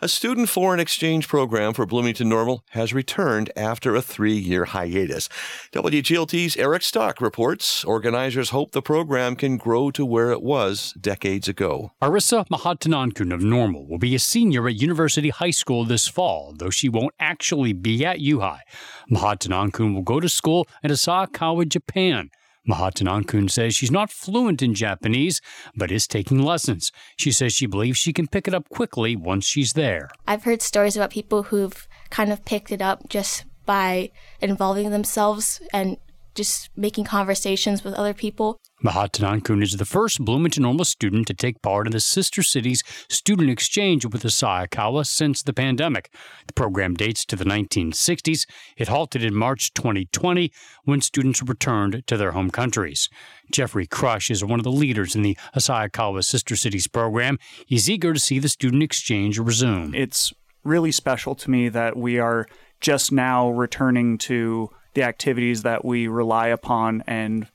A student foreign exchange program for Bloomington Normal has returned after a three year hiatus. WGLT's Eric Stock reports organizers hope the program can grow to where it was decades ago. Arissa Mahatanankun of Normal will be a senior at University High School this fall, though she won't actually be at U-High. Mahatanankun will go to school at Asahikawa, Japan. Mahatanankun says she's not fluent in Japanese, but is taking lessons. She says she believes she can pick it up quickly once she's there. I've heard stories about people who've kind of picked it up just by involving themselves and just making conversations with other people. Mahatanankun is the first Bloomington Normal student to take part in the Sister Cities student exchange with Asahikawa since the pandemic. The program dates to the 1960s. It halted in March 2020 when students returned to their home countries. Jeffrey Crush is one of the leaders in the Asahikawa Sister Cities program. He's eager to see the student exchange resume. It's really special to me that we are just now returning to the activities that we rely upon and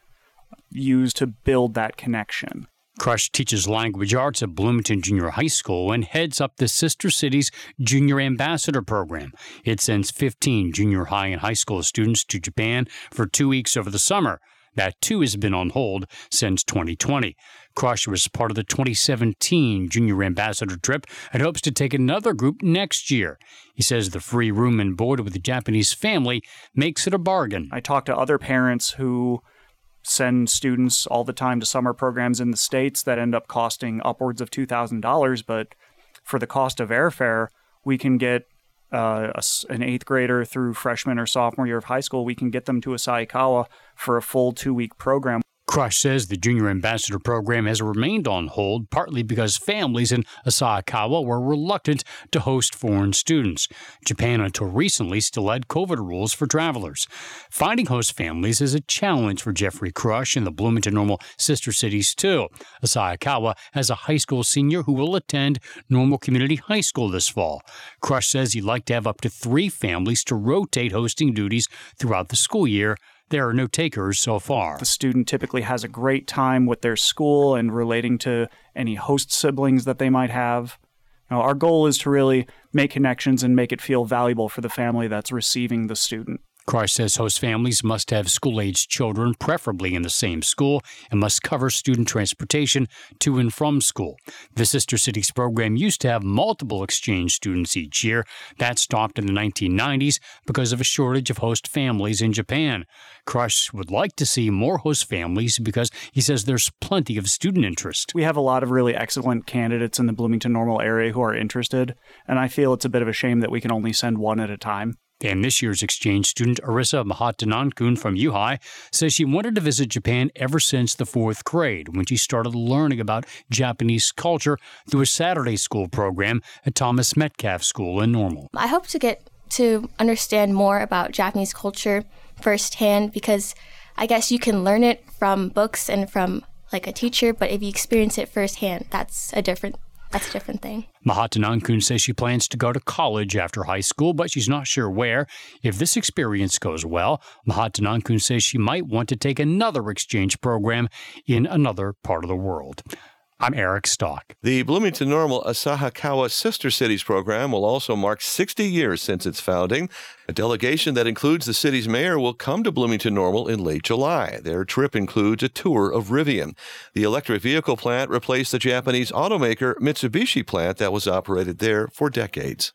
use to build that connection. Crush teaches language arts at Bloomington Junior High School and heads up the Sister Cities Junior Ambassador Program. It sends 15 junior high and high school students to Japan for two weeks over the summer. That too has been on hold since 2020. Crush was part of the 2017 Junior Ambassador trip and hopes to take another group next year. He says the free room and board with the Japanese family makes it a bargain. I talk to other parents who send students all the time to summer programs in the States that end up costing upwards of $2,000. But for the cost of airfare, we can get uh, a, an eighth grader through freshman or sophomore year of high school, we can get them to Asahikawa for a full two week program. Crush says the Junior Ambassador program has remained on hold partly because families in Asahikawa were reluctant to host foreign students. Japan, until recently, still had COVID rules for travelers. Finding host families is a challenge for Jeffrey Crush and the Bloomington Normal sister cities, too. Asahikawa has a high school senior who will attend Normal Community High School this fall. Crush says he'd like to have up to three families to rotate hosting duties throughout the school year there are no takers so far. The student typically has a great time with their school and relating to any host siblings that they might have. Know, our goal is to really make connections and make it feel valuable for the family that's receiving the student. Crush says host families must have school aged children, preferably in the same school, and must cover student transportation to and from school. The Sister Cities program used to have multiple exchange students each year. That stopped in the 1990s because of a shortage of host families in Japan. Crush would like to see more host families because he says there's plenty of student interest. We have a lot of really excellent candidates in the Bloomington Normal area who are interested, and I feel it's a bit of a shame that we can only send one at a time. And this year's exchange student, Arissa Mahatanankun from U-High, says she wanted to visit Japan ever since the fourth grade when she started learning about Japanese culture through a Saturday school program at Thomas Metcalf School in Normal. I hope to get to understand more about Japanese culture firsthand because I guess you can learn it from books and from like a teacher, but if you experience it firsthand, that's a different that's a different thing. Mahatanankun says she plans to go to college after high school, but she's not sure where. If this experience goes well, Mahatanankun says she might want to take another exchange program in another part of the world. I'm Eric Stock. The Bloomington Normal Asahikawa Sister Cities program will also mark 60 years since its founding. A delegation that includes the city's mayor will come to Bloomington Normal in late July. Their trip includes a tour of Rivian. The electric vehicle plant replaced the Japanese automaker Mitsubishi plant that was operated there for decades.